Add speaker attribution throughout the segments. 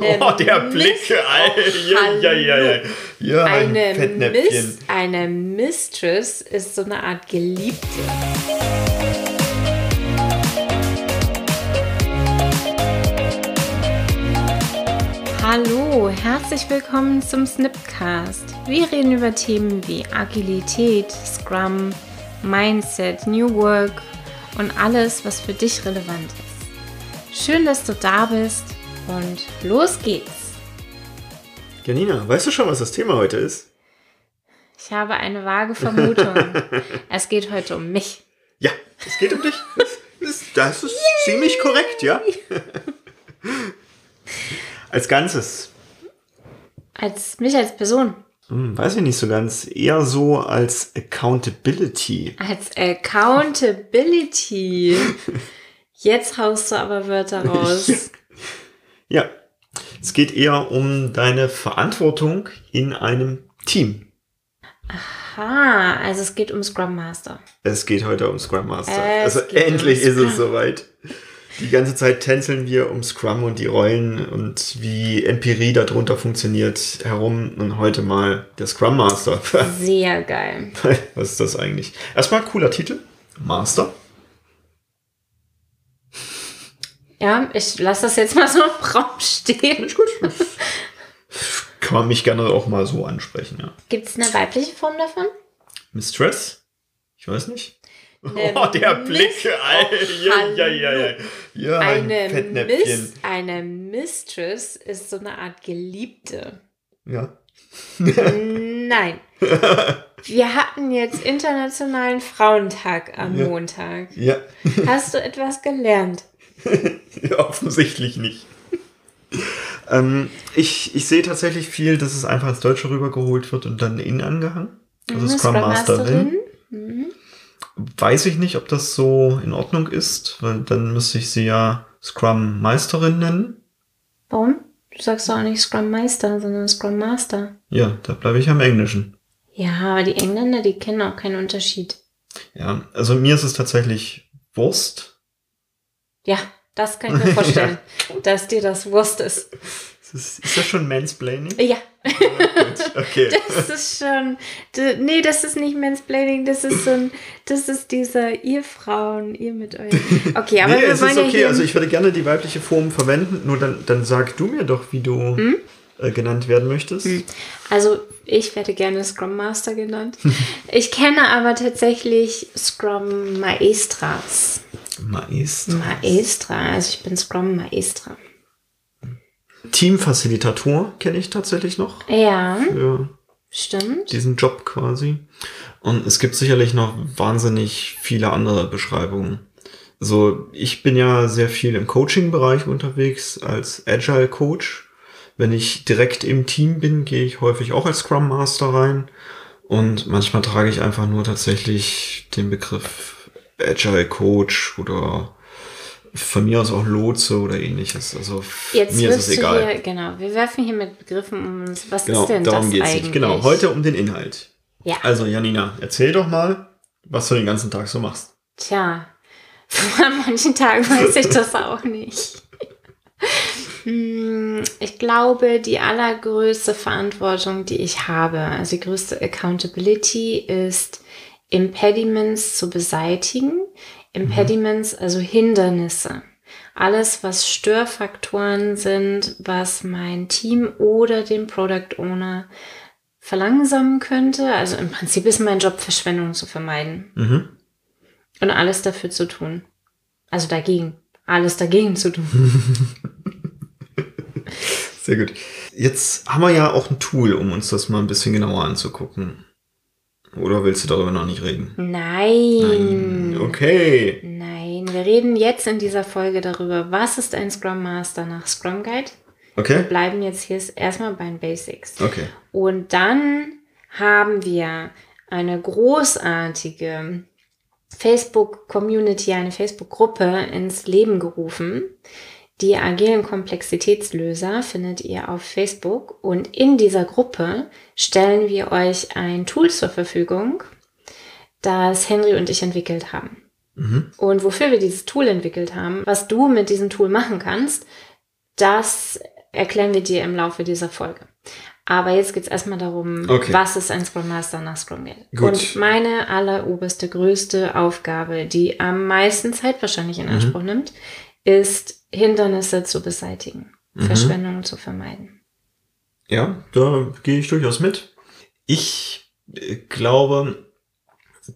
Speaker 1: Eine
Speaker 2: oh, der Blick. Alter. Ja,
Speaker 1: Hallo.
Speaker 2: ja, ja, ja. ja ein
Speaker 1: Eine. Miss, eine Mistress ist so eine Art Geliebte. Hallo, herzlich willkommen zum Snipcast. Wir reden über Themen wie Agilität, Scrum, Mindset, New Work und alles, was für dich relevant ist. Schön, dass du da bist und los geht's.
Speaker 2: Janina, weißt du schon, was das Thema heute ist?
Speaker 1: Ich habe eine vage Vermutung. es geht heute um mich.
Speaker 2: Ja, es geht um dich. Das ist, das ist ziemlich korrekt, ja? Als Ganzes.
Speaker 1: Als mich als Person.
Speaker 2: Hm, weiß ich nicht so ganz. Eher so als Accountability.
Speaker 1: Als Accountability. Jetzt haust du aber Wörter raus.
Speaker 2: Ja, es geht eher um deine Verantwortung in einem Team.
Speaker 1: Ha, also es geht um Scrum Master.
Speaker 2: Es geht heute um Scrum Master.
Speaker 1: Es
Speaker 2: also
Speaker 1: geht um
Speaker 2: endlich ist es soweit. Die ganze Zeit tänzeln wir um Scrum und die Rollen und wie Empirie darunter funktioniert herum und heute mal der Scrum Master.
Speaker 1: Sehr geil.
Speaker 2: Was ist das eigentlich? Erstmal cooler Titel. Master.
Speaker 1: Ja, ich lasse das jetzt mal so im Raum stehen.
Speaker 2: Ist gut. Kann man mich gerne auch mal so ansprechen, ja.
Speaker 1: Gibt es eine weibliche Form davon?
Speaker 2: Mistress? Ich weiß nicht.
Speaker 1: Eine
Speaker 2: oh, der Blick. Alter.
Speaker 1: Oh,
Speaker 2: Ja, ja, ja, ja. Ja, ein
Speaker 1: Eine. Miss, eine Mistress ist so eine Art Geliebte.
Speaker 2: Ja.
Speaker 1: Nein. Wir hatten jetzt Internationalen Frauentag am
Speaker 2: Ja.
Speaker 1: Montag.
Speaker 2: Ja.
Speaker 1: Hast du etwas gelernt?
Speaker 2: Offensichtlich nicht. ähm, ich, ich sehe tatsächlich viel, dass es einfach ins Deutsche rübergeholt wird und dann in angehangen. Also
Speaker 1: Mhm,
Speaker 2: Scrum Masterin.
Speaker 1: Mhm.
Speaker 2: Weiß ich nicht, ob das so in Ordnung ist, weil dann müsste ich sie ja Scrum Meisterin nennen.
Speaker 1: Warum? Du sagst doch auch nicht Scrum Meister, sondern Scrum Master.
Speaker 2: Ja, da bleibe ich am Englischen.
Speaker 1: Ja, aber die Engländer, die kennen auch keinen Unterschied.
Speaker 2: Ja, also mir ist es tatsächlich Wurst.
Speaker 1: Ja, das kann ich mir vorstellen, dass dir das Wurst ist.
Speaker 2: Ist das, ist das schon Mansplaining?
Speaker 1: Ja,
Speaker 2: Gut, okay.
Speaker 1: das ist schon. Nee, das ist nicht Mansplaining, das ist so ein. Das ist dieser, ihr Frauen, ihr mit euren. Okay, aber
Speaker 2: nee,
Speaker 1: wir
Speaker 2: es
Speaker 1: wollen
Speaker 2: ist
Speaker 1: ja
Speaker 2: okay.
Speaker 1: hier.
Speaker 2: Also ich würde gerne die weibliche Form verwenden, nur dann, dann sag du mir doch, wie du
Speaker 1: Hm?
Speaker 2: äh, genannt werden möchtest.
Speaker 1: Also, ich werde gerne Scrum Master genannt. Ich kenne aber tatsächlich Scrum Maestras.
Speaker 2: Meister.
Speaker 1: Maestra, also ich bin Scrum Maestra.
Speaker 2: Teamfacilitator kenne ich tatsächlich noch.
Speaker 1: Ja,
Speaker 2: Für
Speaker 1: stimmt.
Speaker 2: diesen Job quasi. Und es gibt sicherlich noch wahnsinnig viele andere Beschreibungen. So, ich bin ja sehr viel im Coaching-Bereich unterwegs als Agile Coach. Wenn ich direkt im Team bin, gehe ich häufig auch als Scrum Master rein. Und manchmal trage ich einfach nur tatsächlich den Begriff Agile Coach oder von mir aus auch Lotse oder ähnliches. Also
Speaker 1: Jetzt
Speaker 2: mir ist es egal.
Speaker 1: hier, genau, wir werfen hier mit Begriffen um uns. Was
Speaker 2: Genau,
Speaker 1: ist denn
Speaker 2: darum
Speaker 1: das
Speaker 2: geht's
Speaker 1: eigentlich?
Speaker 2: nicht. Genau, heute um den Inhalt.
Speaker 1: Ja.
Speaker 2: Also Janina, erzähl doch mal, was du den ganzen Tag so machst.
Speaker 1: Tja, an manchen Tagen weiß ich das auch nicht. Hm, Ich glaube, die allergrößte Verantwortung, die ich habe, also die größte Accountability, ist Impediments zu beseitigen. Impediments, also Hindernisse. Alles, was Störfaktoren sind, was mein Team oder den Product Owner verlangsamen könnte. Also im Prinzip ist mein Job, Verschwendung zu vermeiden.
Speaker 2: Mhm.
Speaker 1: Und alles dafür zu tun. Also dagegen. Alles dagegen zu tun.
Speaker 2: Sehr gut. Jetzt haben wir ja auch ein Tool, um uns das mal ein bisschen genauer anzugucken. Oder willst du darüber noch nicht reden?
Speaker 1: Nein.
Speaker 2: Okay.
Speaker 1: Nein, wir reden jetzt in dieser Folge darüber, was ist ein Scrum Master nach Scrum Guide. Wir
Speaker 2: Okay.
Speaker 1: bleiben jetzt hier erstmal bei den Basics.
Speaker 2: Okay.
Speaker 1: Und dann haben wir eine großartige Facebook-Community, eine Facebook-Gruppe ins Leben gerufen. Die agilen Komplexitätslöser findet ihr auf Facebook und in dieser Gruppe stellen wir euch ein Tool zur Verfügung, das Henry und ich entwickelt haben.
Speaker 2: Mhm.
Speaker 1: Und wofür wir dieses Tool entwickelt haben, was du mit diesem Tool machen kannst, das erklären wir dir im Laufe dieser Folge. Aber jetzt geht's erstmal darum,
Speaker 2: Okay.
Speaker 1: was ist ein Scrum Master nach Scrum Guide.
Speaker 2: Gut.
Speaker 1: Und meine alleroberste, größte Aufgabe, die am meisten Zeit wahrscheinlich in
Speaker 2: Mhm.
Speaker 1: Anspruch nimmt, ist Hindernisse zu beseitigen,
Speaker 2: Mhm.
Speaker 1: Verschwendungen zu vermeiden.
Speaker 2: Ja, da gehe ich durchaus mit. Ich äh, glaube,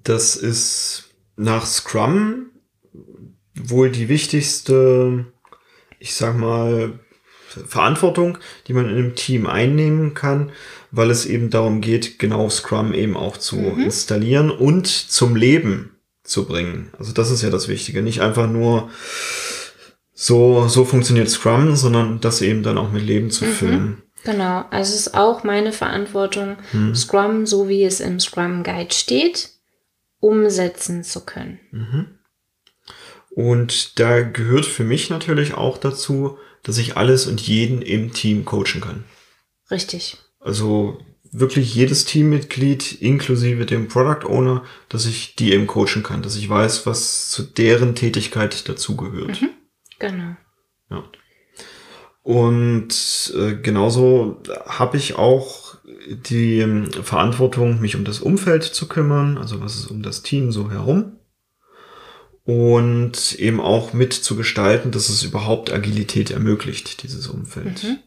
Speaker 2: das ist nach Scrum wohl die wichtigste, ich sag mal, Verantwortung, die man in einem Team einnehmen kann, weil es eben darum geht, genau Scrum eben auch zu
Speaker 1: Mhm.
Speaker 2: installieren und zum Leben zu bringen. Also das ist ja das Wichtige. Nicht einfach nur so, so funktioniert Scrum, sondern das eben dann auch mit Leben zu
Speaker 1: Mhm.
Speaker 2: füllen.
Speaker 1: Genau, also es ist auch meine Verantwortung,
Speaker 2: Hm.
Speaker 1: Scrum, so wie es im Scrum Guide steht, umsetzen zu können.
Speaker 2: Mhm. Und da gehört für mich natürlich auch dazu, dass ich alles und jeden im Team coachen kann.
Speaker 1: Richtig.
Speaker 2: Also wirklich jedes Teammitglied inklusive dem Product Owner, dass ich die eben coachen kann, dass ich weiß, was zu deren Tätigkeit dazugehört.
Speaker 1: Mhm. Genau.
Speaker 2: Ja. Und äh, genauso habe ich auch die ähm, Verantwortung, mich um das Umfeld zu kümmern, also was ist um das Team so herum. Und eben auch mit zu gestalten, dass es überhaupt Agilität ermöglicht, dieses Umfeld.
Speaker 1: Mhm.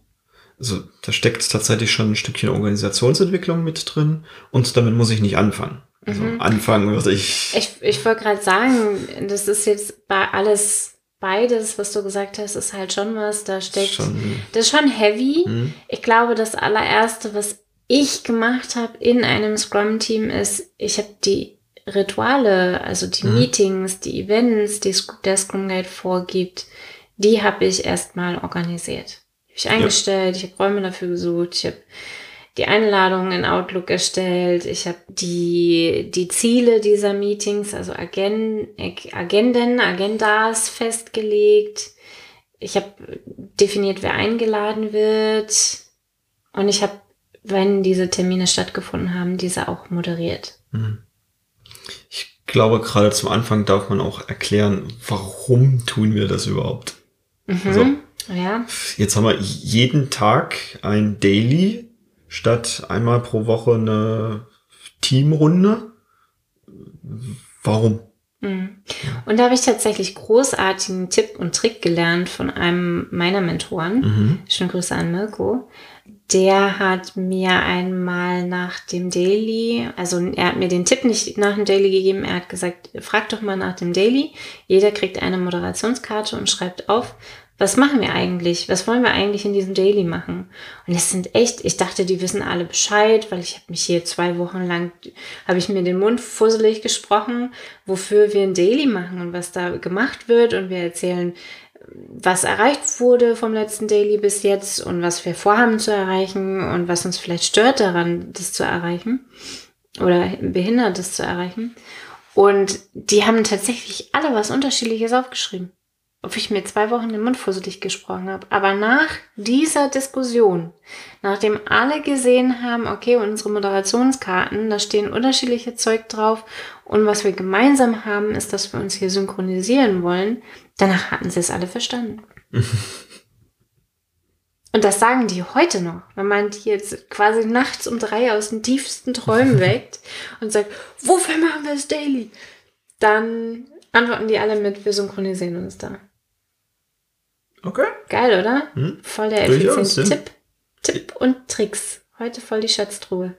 Speaker 2: Also da steckt tatsächlich schon ein Stückchen Organisationsentwicklung mit drin und damit muss ich nicht anfangen. Also
Speaker 1: Mhm.
Speaker 2: anfangen würde ich.
Speaker 1: Ich, ich wollte gerade sagen, das ist jetzt bei alles beides, was du gesagt hast, ist halt schon was, da steckt.
Speaker 2: schon.
Speaker 1: Das ist schon heavy.
Speaker 2: Hm,
Speaker 1: Ich glaube, das allererste, was ich gemacht habe in einem Scrum-Team, ist, ich habe die Rituale, also die
Speaker 2: Mhm.
Speaker 1: Meetings, die Events, die der Scrum Guide vorgibt, die habe ich erstmal organisiert. Ich eingestellt, ich habe Räume dafür gesucht, ich habe die Einladungen in Outlook erstellt, ich habe die, die Ziele dieser Meetings, also Agen, Ag- Agenden, Agendas festgelegt. Ich habe definiert, wer eingeladen wird. Und ich habe, wenn diese Termine stattgefunden haben, diese auch moderiert.
Speaker 2: hm. Ich glaube, gerade zum Anfang darf man auch erklären, warum tun wir das überhaupt.
Speaker 1: Mhm.
Speaker 2: Also-
Speaker 1: ja,
Speaker 2: Jetzt haben wir jeden Tag ein Daily statt einmal pro Woche eine Teamrunde. Warum?
Speaker 1: Mhm. Und da habe ich tatsächlich großartigen Tipp und Trick gelernt von einem meiner Mentoren.
Speaker 2: Mhm.
Speaker 1: Schöne Grüße an Mirko. Der hat mir einmal nach dem Daily, also er hat mir den Tipp nicht nach dem Daily gegeben, er hat gesagt, frag doch mal nach dem Daily. Jeder kriegt eine Moderationskarte und schreibt auf, was machen wir eigentlich? Was wollen wir eigentlich in diesem Daily machen? Und es sind echt, ich dachte, die wissen alle Bescheid, weil ich habe mich hier zwei Wochen lang, habe ich mir den Mund fusselig gesprochen, wofür wir ein Daily machen und was da gemacht wird. Und wir erzählen, was erreicht wurde vom letzten Daily bis jetzt und was wir vorhaben zu erreichen und was uns vielleicht stört daran, das zu erreichen oder behindert, das zu erreichen. Und die haben tatsächlich alle was Unterschiedliches aufgeschrieben. Ob ich mir zwei Wochen den Mund fusselig gesprochen habe. Aber nach dieser Diskussion, nachdem alle gesehen haben, okay, unsere Moderationskarten, da stehen unterschiedliche Zeug drauf und was wir gemeinsam haben, ist, dass wir uns hier synchronisieren wollen, danach hatten sie es alle verstanden. Und das sagen die heute noch, wenn man die jetzt quasi nachts um drei aus den tiefsten Träumen weckt und sagt, wofür machen wir das Daily? Dann antworten die alle mit, wir synchronisieren uns da.
Speaker 2: Okay.
Speaker 1: Geil, oder?
Speaker 2: Hm?
Speaker 1: Voll der effiziente. Tipp. Tipp und Tricks. Heute voll die Schatztruhe.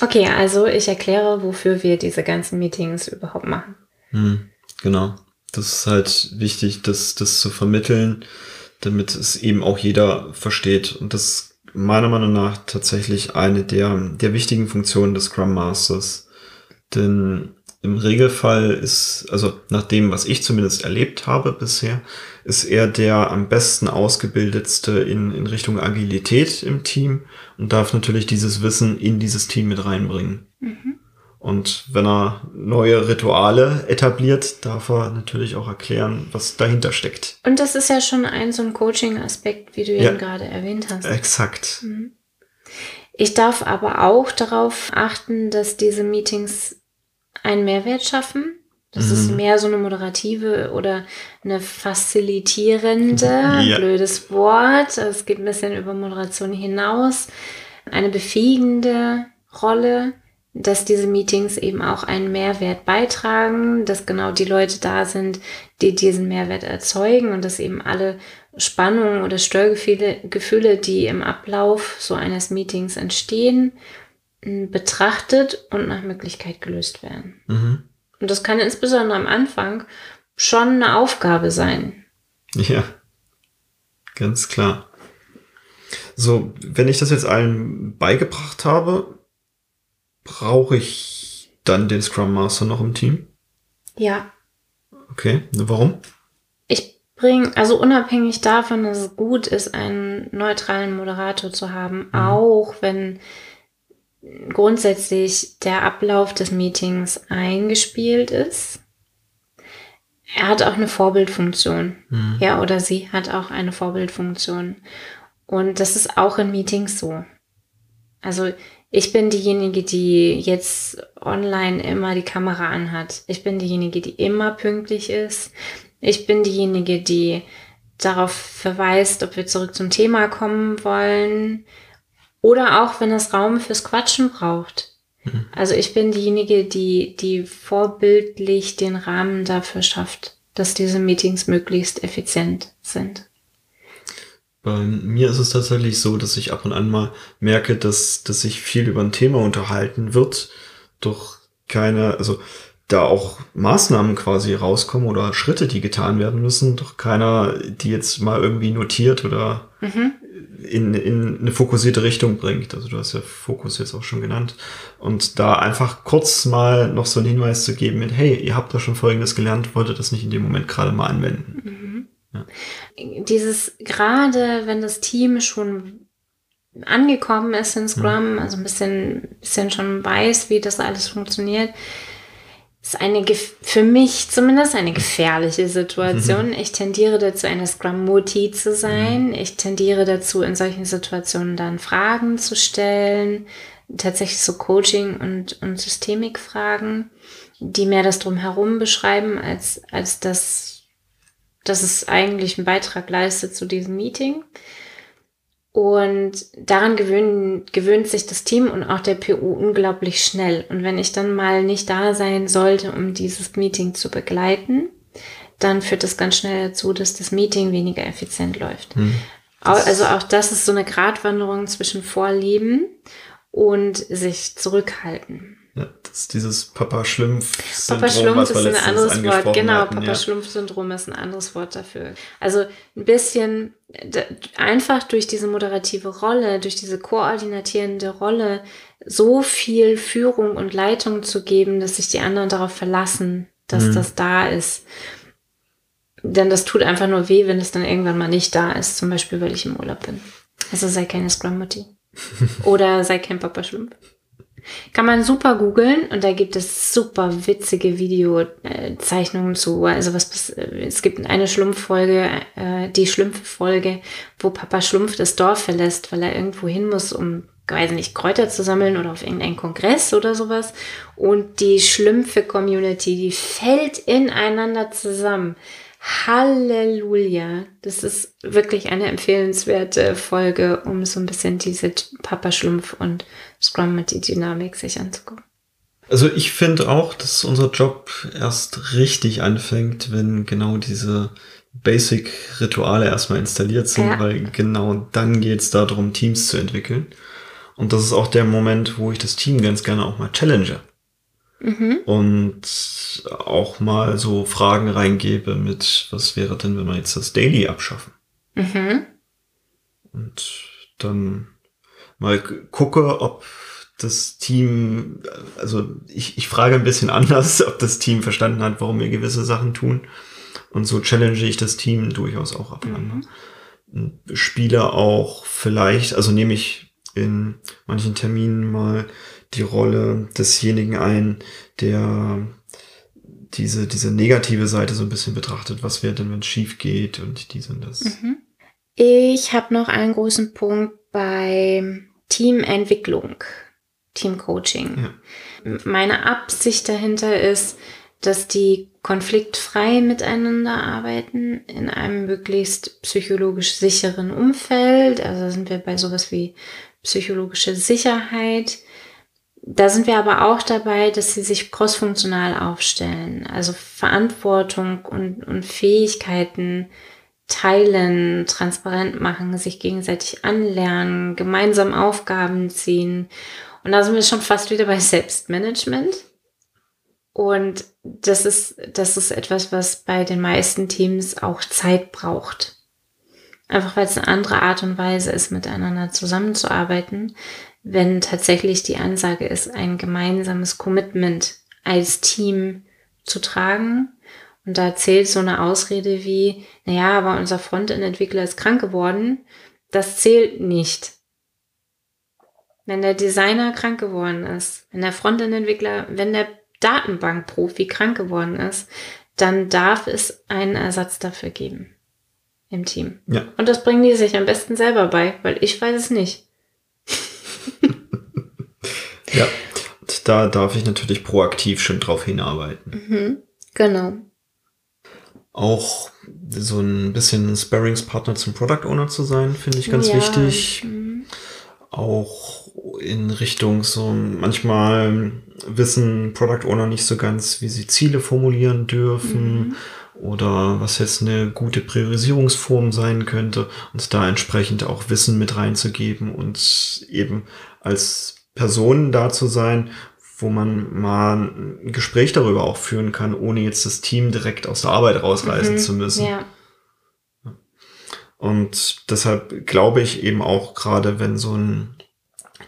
Speaker 1: Okay, also ich erkläre, wofür wir diese ganzen Meetings überhaupt machen.
Speaker 2: Hm, genau. Das ist halt wichtig, das, das zu vermitteln, damit es eben auch jeder versteht. Und das ist meiner Meinung nach tatsächlich eine der, der wichtigen Funktionen des Scrum Masters. Denn im Regelfall ist, also nach dem, was ich zumindest erlebt habe bisher, ist er der am besten ausgebildetste in, in Richtung Agilität im Team und darf natürlich dieses Wissen in dieses Team mit reinbringen.
Speaker 1: Mhm.
Speaker 2: Und wenn er neue Rituale etabliert, darf er natürlich auch erklären, was dahinter steckt.
Speaker 1: Und das ist ja schon ein so ein Coaching-Aspekt, wie du
Speaker 2: Ja.
Speaker 1: ihn gerade erwähnt hast.
Speaker 2: Exakt.
Speaker 1: Mhm. Ich darf aber auch darauf achten, dass diese Meetings einen Mehrwert schaffen. Das mhm. ist mehr so eine moderative oder eine facilitierende, ja. blödes Wort. Es geht ein bisschen über Moderation hinaus. Eine befähigende Rolle, dass diese Meetings eben auch einen Mehrwert beitragen, dass genau die Leute da sind, die diesen Mehrwert erzeugen und dass eben alle Spannungen oder Störgefühle, Gefühle, die im Ablauf so eines Meetings entstehen, betrachtet und nach Möglichkeit gelöst werden. Mhm. Und das kann insbesondere am Anfang schon eine Aufgabe sein.
Speaker 2: Ja, ganz klar. So, wenn ich das jetzt allen beigebracht habe, brauche ich dann den Scrum Master noch im Team?
Speaker 1: Ja.
Speaker 2: Okay, warum?
Speaker 1: Ich bringe, also unabhängig davon, dass es gut ist, einen neutralen Moderator zu haben, mhm. auch wenn grundsätzlich der Ablauf des Meetings eingespielt ist. Er hat auch eine Vorbildfunktion. Mhm. Ja, oder sie hat auch eine Vorbildfunktion. Und das ist auch in Meetings so. Also ich bin diejenige, die jetzt online immer die Kamera anhat. Ich bin diejenige, die immer pünktlich ist. Ich bin diejenige, die darauf verweist, ob wir zurück zum Thema kommen wollen. Oder auch, wenn es Raum fürs Quatschen braucht. Mhm. Also ich bin diejenige, die, die vorbildlich den Rahmen dafür schafft, dass diese Meetings möglichst effizient sind.
Speaker 2: Bei mir ist es tatsächlich so, dass ich ab und an mal merke, dass, dass sich viel über ein Thema unterhalten wird, doch keine, also da auch Maßnahmen quasi rauskommen oder Schritte, die getan werden müssen, doch keiner, die jetzt mal irgendwie notiert oder mhm in, in eine fokussierte Richtung bringt. Also du hast ja Fokus jetzt auch schon genannt. Und da einfach kurz mal noch so einen Hinweis zu geben mit, hey, ihr habt da schon Folgendes gelernt, wolltet das nicht in dem Moment gerade mal anwenden. Mhm.
Speaker 1: Ja. Dieses, gerade wenn das Team schon angekommen ist in Scrum, mhm. also ein bisschen, bisschen schon weiß, wie das alles funktioniert, ist eine, für mich zumindest eine gefährliche Situation. Ich tendiere dazu, eine Scrum-Mutti zu sein. Ich tendiere dazu, in solchen Situationen dann Fragen zu stellen, tatsächlich so Coaching- und, und Systemik-Fragen, die mehr das Drumherum beschreiben, als, als das, dass es eigentlich einen Beitrag leistet zu diesem Meeting. Und daran gewöhnt, gewöhnt sich das Team und auch der PU unglaublich schnell. Und wenn ich dann mal nicht da sein sollte, um dieses Meeting zu begleiten, dann führt das ganz schnell dazu, dass das Meeting weniger effizient läuft. Hm. Also auch das ist so eine Gratwanderung zwischen Vorlieben und sich zurückhalten.
Speaker 2: Ist dieses Papa-Schlumpf-Syndrom.
Speaker 1: Papa-Schlumpf ist ein anderes Wort, genau. Papa-Schlumpf-Syndrom ist ein anderes Wort dafür. Also ein bisschen einfach durch diese moderative Rolle, durch diese koordinatierende Rolle so viel Führung und Leitung zu geben, dass sich die anderen darauf verlassen, dass mhm. das da ist. Denn das tut einfach nur weh, wenn es dann irgendwann mal nicht da ist, zum Beispiel, weil ich im Urlaub bin. Also sei keine Scrum-Mutti. Oder sei kein Papa-Schlumpf. Kann man super googeln und da gibt es super witzige Videozeichnungen zu. Also was es gibt eine Schlumpffolge, äh, die Schlümpfe-Folge, wo Papa Schlumpf das Dorf verlässt, weil er irgendwo hin muss, um weiß nicht, Kräuter zu sammeln oder auf irgendeinen Kongress oder sowas. Und die Schlümpfe-Community, die fällt ineinander zusammen. Halleluja. Das ist wirklich eine empfehlenswerte Folge, um so ein bisschen diese Papa Schlumpf und Scrum mit die Dynamik sich anzugucken.
Speaker 2: Also ich finde auch, dass unser Job erst richtig anfängt, wenn genau diese Basic-Rituale erstmal installiert sind, ja. weil genau dann geht es darum, Teams zu entwickeln. Und das ist auch der Moment, wo ich das Team ganz gerne auch mal challenge. Mhm. Und auch mal so Fragen reingebe mit, was wäre denn, wenn wir jetzt das Daily abschaffen? Mhm. Und dann mal gucke, ob das Team, also ich, ich frage ein bisschen anders, ob das Team verstanden hat, warum wir gewisse Sachen tun. Und so challenge ich das Team durchaus auch ab und an. Mhm. Spiele auch vielleicht, also nehme ich in manchen Terminen mal die Rolle desjenigen ein, der diese, diese negative Seite so ein bisschen betrachtet. Was wäre denn, wenn es schief geht und dies und das? Mhm.
Speaker 1: Ich habe noch einen großen Punkt bei Teamentwicklung, Teamcoaching. Ja. Meine Absicht dahinter ist, dass die konfliktfrei miteinander arbeiten in einem möglichst psychologisch sicheren Umfeld. Also sind wir bei sowas wie psychologische Sicherheit. Da sind wir aber auch dabei, dass sie sich crossfunktional aufstellen, also Verantwortung und, und Fähigkeiten teilen, transparent machen, sich gegenseitig anlernen, gemeinsam Aufgaben ziehen. Und da sind wir schon fast wieder bei Selbstmanagement. Und das ist, das ist etwas, was bei den meisten Teams auch Zeit braucht. Einfach weil es eine andere Art und Weise ist, miteinander zusammenzuarbeiten, wenn tatsächlich die Ansage ist, ein gemeinsames Commitment als Team zu tragen. Und da zählt so eine Ausrede wie, naja, aber unser Frontend-Entwickler ist krank geworden. Das zählt nicht. Wenn der Designer krank geworden ist, wenn der Frontend-Entwickler, wenn der Datenbankprofi krank geworden ist, dann darf es einen Ersatz dafür geben im Team.
Speaker 2: Ja.
Speaker 1: Und das bringen die sich am besten selber bei, weil ich weiß es nicht.
Speaker 2: ja, und da darf ich natürlich proaktiv schon drauf hinarbeiten.
Speaker 1: Mhm. Genau.
Speaker 2: Auch so ein bisschen Sparringspartner zum Product Owner zu sein, finde ich ganz
Speaker 1: Ja.
Speaker 2: wichtig.
Speaker 1: Mhm.
Speaker 2: Auch in Richtung so manchmal wissen Product Owner nicht so ganz, wie sie Ziele formulieren dürfen
Speaker 1: Mhm.
Speaker 2: oder was jetzt eine gute Priorisierungsform sein könnte und da entsprechend auch Wissen mit reinzugeben und eben als Person da zu sein, wo man mal ein Gespräch darüber auch führen kann, ohne jetzt das Team direkt aus der Arbeit rausreißen
Speaker 1: Mhm.
Speaker 2: zu müssen.
Speaker 1: Ja.
Speaker 2: Und deshalb glaube ich eben auch gerade, wenn so ein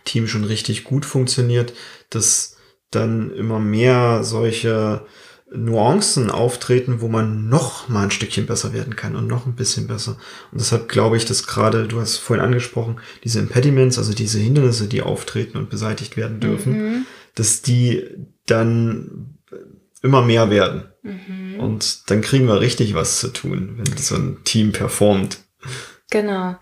Speaker 2: Team schon richtig gut funktioniert, dass dann immer mehr solche Nuancen auftreten, wo man noch mal ein Stückchen besser werden kann und noch ein bisschen besser. Und deshalb glaube ich, dass gerade, du hast vorhin angesprochen, diese Impediments, also diese Hindernisse, die auftreten und beseitigt werden dürfen,
Speaker 1: Mhm.
Speaker 2: Dass die dann immer mehr werden.
Speaker 1: Mhm.
Speaker 2: Und dann kriegen wir richtig was zu tun, wenn so ein Team performt.
Speaker 1: Genau.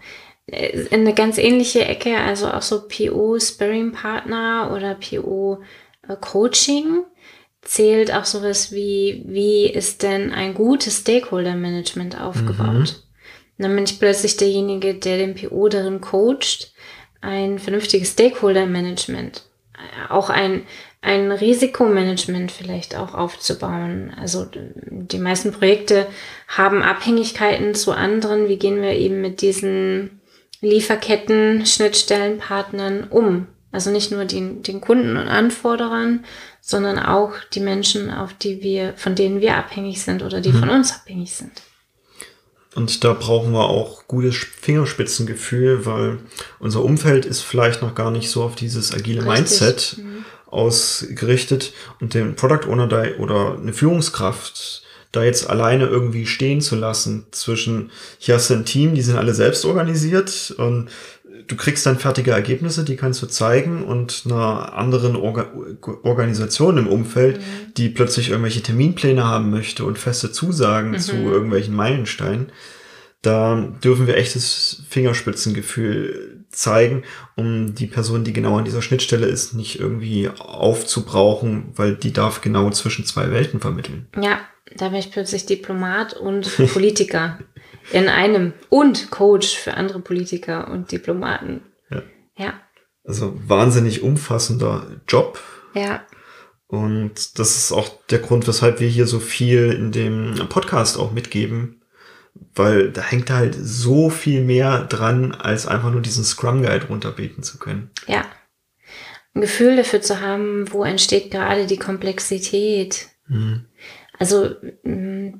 Speaker 1: Äh, In eine ganz ähnliche Ecke, also auch so PO-Sparring-Partner oder PO-Coaching zählt auch sowas wie, wie ist denn ein gutes Stakeholder-Management aufgebaut? Und dann bin ich plötzlich derjenige, der den PO darin coacht, ein vernünftiges Stakeholder-Management, äh, auch ein, ein Risikomanagement vielleicht auch aufzubauen. Also die meisten Projekte haben Abhängigkeiten zu anderen. Wie gehen wir eben mit diesen Lieferketten, Schnittstellenpartnern um? Also nicht nur den, den Kunden und Anforderern, sondern auch die Menschen, auf die wir, von denen wir abhängig sind oder die von uns abhängig sind.
Speaker 2: Und da brauchen wir auch gutes Fingerspitzengefühl, weil unser Umfeld ist vielleicht noch gar nicht so auf dieses agile
Speaker 1: Richtig.
Speaker 2: Mindset
Speaker 1: Mhm.
Speaker 2: ausgerichtet und den Product Owner da oder eine Führungskraft da jetzt alleine irgendwie stehen zu lassen zwischen, hier hast du ein Team, die sind alle selbst organisiert und du kriegst dann fertige Ergebnisse, die kannst du zeigen und einer anderen Orga Organisation im Umfeld, die plötzlich irgendwelche Terminpläne haben möchte und feste Zusagen zu irgendwelchen Meilensteinen. Da dürfen wir echtes Fingerspitzengefühl zeigen, um die Person, die genau an dieser Schnittstelle ist, nicht irgendwie aufzubrauchen, weil die darf genau zwischen zwei Welten vermitteln.
Speaker 1: Ja, da bin ich plötzlich Diplomat und Politiker in einem und Coach für andere Politiker und Diplomaten.
Speaker 2: Ja.
Speaker 1: Ja,
Speaker 2: Also wahnsinnig umfassender Job.
Speaker 1: ja,
Speaker 2: Und das ist auch der Grund, weshalb wir hier so viel in dem Podcast auch mitgeben, weil da hängt halt so viel mehr dran, als einfach nur diesen Scrum Guide runterbeten zu können.
Speaker 1: ja. Ein Gefühl dafür zu haben, wo entsteht gerade die Komplexität.
Speaker 2: Mhm.
Speaker 1: Also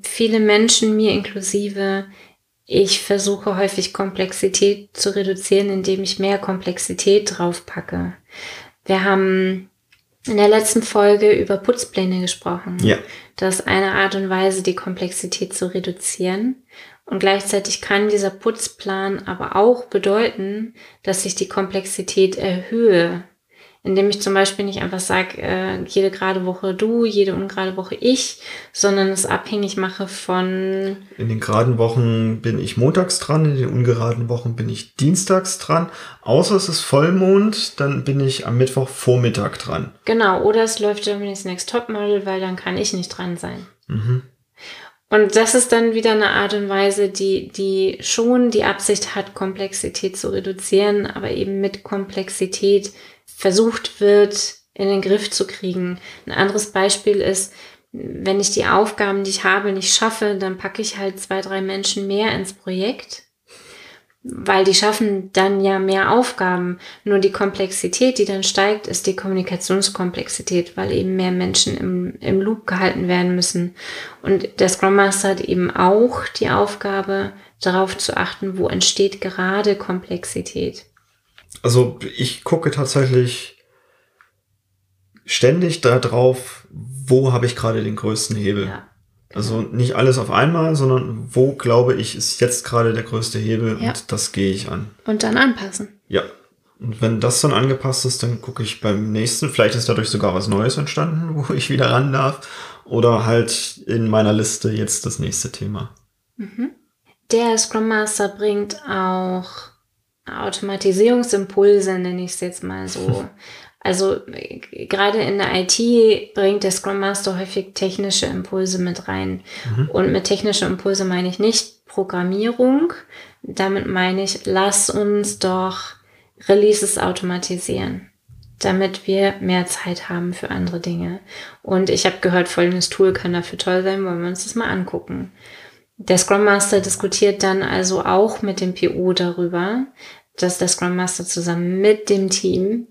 Speaker 1: viele Menschen, mir inklusive, ich versuche häufig Komplexität zu reduzieren, indem ich mehr Komplexität draufpacke. Wir haben in der letzten Folge über Putzpläne gesprochen.
Speaker 2: Ja.
Speaker 1: Das ist eine Art und Weise, die Komplexität zu reduzieren. Und gleichzeitig kann dieser Putzplan aber auch bedeuten, dass ich die Komplexität erhöhe, indem ich zum Beispiel nicht einfach sage, äh, jede gerade Woche du, jede ungerade Woche ich, sondern es abhängig mache von.
Speaker 2: In den geraden Wochen bin ich montags dran, in den ungeraden Wochen bin ich dienstags dran. Außer es ist Vollmond, dann bin ich am Mittwoch Vormittag dran.
Speaker 1: Genau, oder es läuft Germany's Next Topmodel, weil dann kann ich nicht dran sein. Mhm. Und das ist dann wieder eine Art und Weise, die, die schon die Absicht hat, Komplexität zu reduzieren, aber eben mit Komplexität versucht wird, in den Griff zu kriegen. Ein anderes Beispiel ist, wenn ich die Aufgaben, die ich habe, nicht schaffe, dann packe ich halt zwei, drei Menschen mehr ins Projekt, weil die schaffen dann ja mehr Aufgaben. Nur die Komplexität, die dann steigt, ist die Kommunikationskomplexität, weil eben mehr Menschen im, im Loop gehalten werden müssen. Und der Scrum Master hat eben auch die Aufgabe, darauf zu achten, wo entsteht gerade Komplexität.
Speaker 2: Also ich gucke tatsächlich ständig darauf, wo habe ich gerade den größten Hebel. Ja, genau. Also nicht alles auf einmal, sondern wo glaube ich ist jetzt gerade der größte Hebel ja. und das gehe ich an.
Speaker 1: Und dann anpassen.
Speaker 2: Ja. Und wenn das dann angepasst ist, dann gucke ich beim nächsten, vielleicht ist dadurch sogar was Neues entstanden, wo ich wieder ran darf. Oder halt in meiner Liste jetzt das nächste Thema.
Speaker 1: Mhm. Der Scrum Master bringt auch Automatisierungsimpulse, nenne ich es jetzt mal so. Also gerade in der IT bringt der Scrum Master häufig technische Impulse mit rein. Mhm. Und mit technische Impulse meine ich nicht Programmierung. Damit meine ich, lass uns doch Releases automatisieren, damit wir mehr Zeit haben für andere Dinge. Und ich habe gehört, folgendes Tool kann dafür toll sein, wollen wir uns das mal angucken. Der Scrum Master diskutiert dann also auch mit dem PO darüber, dass der Scrum Master zusammen mit dem Team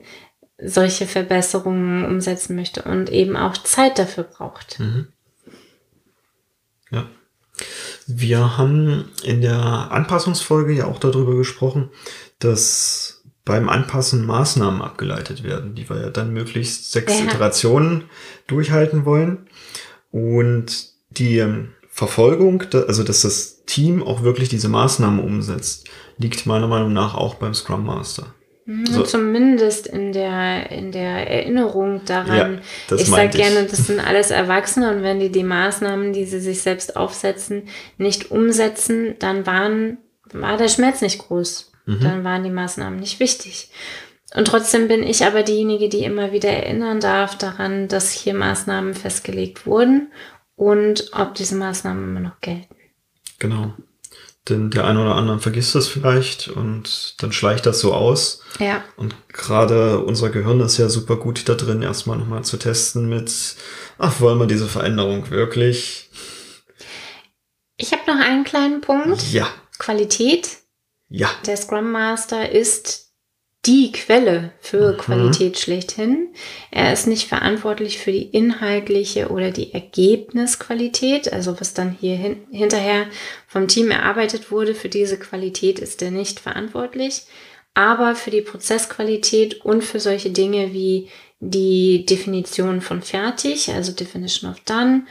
Speaker 1: solche Verbesserungen umsetzen möchte und eben auch Zeit dafür braucht. Mhm.
Speaker 2: Ja. Wir haben in der Anpassungsfolge ja auch darüber gesprochen, dass beim Anpassen Maßnahmen abgeleitet werden, die wir ja dann möglichst sechs ja. Iterationen durchhalten wollen. Und die ähm, Verfolgung, also dass das Team auch wirklich diese Maßnahmen umsetzt, liegt meiner Meinung nach auch beim Scrum Master.
Speaker 1: Mhm, so. Zumindest in der, in der Erinnerung daran. Ja, ich sage gerne, das sind alles Erwachsene und wenn die die Maßnahmen, die sie sich selbst aufsetzen, nicht umsetzen, dann waren, war der Schmerz nicht groß. Mhm. Dann waren die Maßnahmen nicht wichtig. Und trotzdem bin ich aber diejenige, die immer wieder erinnern darf daran, dass hier Maßnahmen festgelegt wurden und ob diese Maßnahmen immer noch gelten.
Speaker 2: Genau. Denn der eine oder andere vergisst das vielleicht und dann schleicht das so aus.
Speaker 1: Ja.
Speaker 2: Und gerade unser Gehirn ist ja super gut da drin, erstmal nochmal zu testen mit, ach, wollen wir diese Veränderung wirklich?
Speaker 1: Ich habe noch einen kleinen Punkt.
Speaker 2: Ja.
Speaker 1: Qualität.
Speaker 2: Ja.
Speaker 1: Der Scrum Master ist die Quelle für mhm. Qualität schlechthin. Er ist nicht verantwortlich für die inhaltliche oder die Ergebnisqualität, also was dann hier hin, hinterher vom Team erarbeitet wurde. Für diese Qualität ist er nicht verantwortlich, aber für die Prozessqualität und für solche Dinge wie die Definition von fertig, also Definition of Done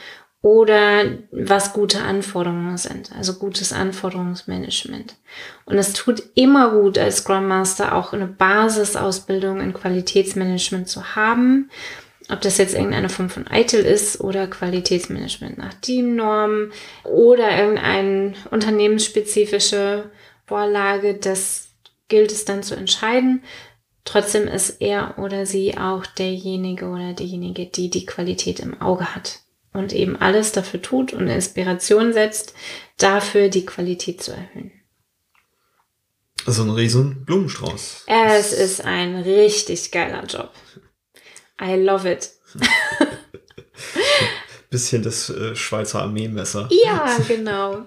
Speaker 1: oder was gute Anforderungen sind, also gutes Anforderungsmanagement. Und es tut immer gut, als Scrum Master auch eine Basisausbildung in Qualitätsmanagement zu haben. Ob das jetzt irgendeine Form von ITIL ist oder Qualitätsmanagement nach DIN-Norm oder irgendeine unternehmensspezifische Vorlage, das gilt es dann zu entscheiden. Trotzdem ist er oder sie auch derjenige oder diejenige, die die Qualität im Auge hat und eben alles dafür tut und Inspiration setzt, dafür die Qualität zu erhöhen.
Speaker 2: Also ein riesen Blumenstrauß.
Speaker 1: Es ist ein richtig geiler Job. I love it.
Speaker 2: Bisschen das äh, Schweizer Armeemesser.
Speaker 1: Ja, genau.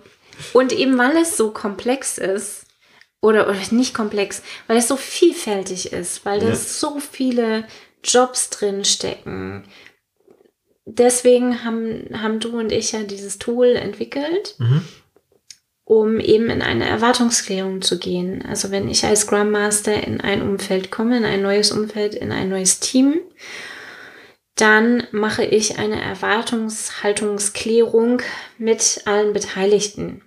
Speaker 1: Und eben weil es so komplex ist, oder, oder nicht komplex, weil es so vielfältig ist, weil da so viele Jobs drin stecken, deswegen haben, haben du und ich ja dieses Tool entwickelt, mhm. um eben in eine Erwartungsklärung zu gehen. Also wenn ich als Scrum Master in ein Umfeld komme, in ein neues Umfeld, in ein neues Team, dann mache ich eine Erwartungshaltungsklärung mit allen Beteiligten.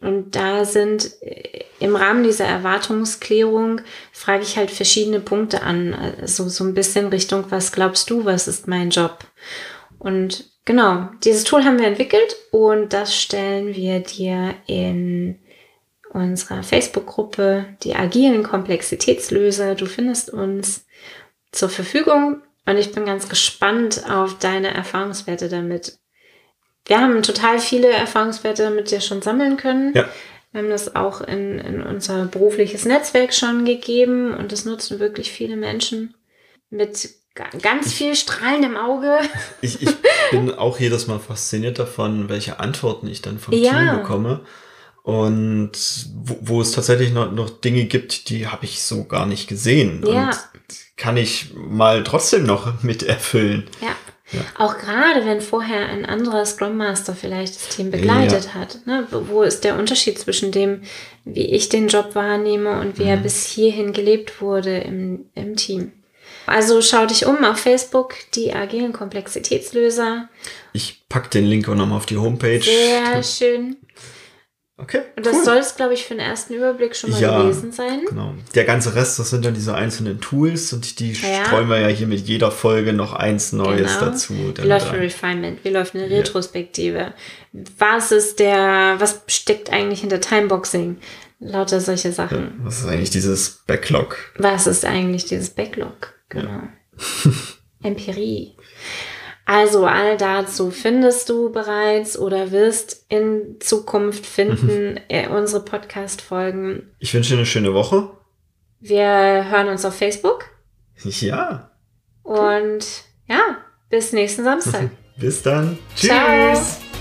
Speaker 1: Und da sind äh, im Rahmen dieser Erwartungsklärung frage ich halt verschiedene Punkte an. Also so ein bisschen Richtung, was glaubst du, was ist mein Job? Und genau, dieses Tool haben wir entwickelt und das stellen wir dir in unserer Facebook-Gruppe, die agilen Komplexitätslöser. Du findest uns zur Verfügung und ich bin ganz gespannt auf deine Erfahrungswerte damit. Wir haben total viele Erfahrungswerte mit dir schon sammeln können.
Speaker 2: Ja.
Speaker 1: Wir haben das auch in, in unser berufliches Netzwerk schon gegeben und das nutzen wirklich viele Menschen mit ganz viel Strahlen im Auge.
Speaker 2: Ich, ich bin auch jedes Mal fasziniert davon, welche Antworten ich dann vom
Speaker 1: Ja.
Speaker 2: Team bekomme. Und wo, wo es tatsächlich noch, noch Dinge gibt, die habe ich so gar nicht gesehen.
Speaker 1: Ja.
Speaker 2: Und kann ich mal trotzdem noch mit erfüllen.
Speaker 1: Ja.
Speaker 2: Ja.
Speaker 1: Auch gerade, wenn vorher ein anderer Scrum Master vielleicht das Team begleitet hat. Ne? Wo ist der Unterschied zwischen dem, wie ich den Job wahrnehme und wie er
Speaker 2: Mhm.
Speaker 1: bis hierhin gelebt wurde im, im Team? Also schau dich um auf Facebook, die agilen Komplexitätslöser.
Speaker 2: Ich pack den Link auch nochmal auf die Homepage.
Speaker 1: Sehr schön.
Speaker 2: Okay.
Speaker 1: Und das
Speaker 2: cool.
Speaker 1: soll es, glaube ich, für den ersten Überblick schon mal
Speaker 2: Ja.
Speaker 1: gewesen sein.
Speaker 2: Genau. Der ganze Rest, das sind dann diese einzelnen Tools und die
Speaker 1: Ja.
Speaker 2: streuen wir ja hier mit jeder Folge noch eins Neues
Speaker 1: Genau.
Speaker 2: dazu.
Speaker 1: Wie läuft ein Refinement? Wie läuft eine
Speaker 2: Ja.
Speaker 1: Retrospektive? Was ist der, was steckt eigentlich hinter Timeboxing? Lauter solche Sachen.
Speaker 2: Was ist eigentlich dieses Backlog?
Speaker 1: Was ist eigentlich dieses Backlog? Genau. Empirie. Also all dazu findest du bereits oder wirst in Zukunft finden äh, unsere Podcast-Folgen.
Speaker 2: Ich wünsche dir eine schöne Woche.
Speaker 1: Wir hören uns auf Facebook
Speaker 2: Ja.
Speaker 1: und ja, bis nächsten Samstag.
Speaker 2: Bis dann. Tschüss.
Speaker 1: Ciao.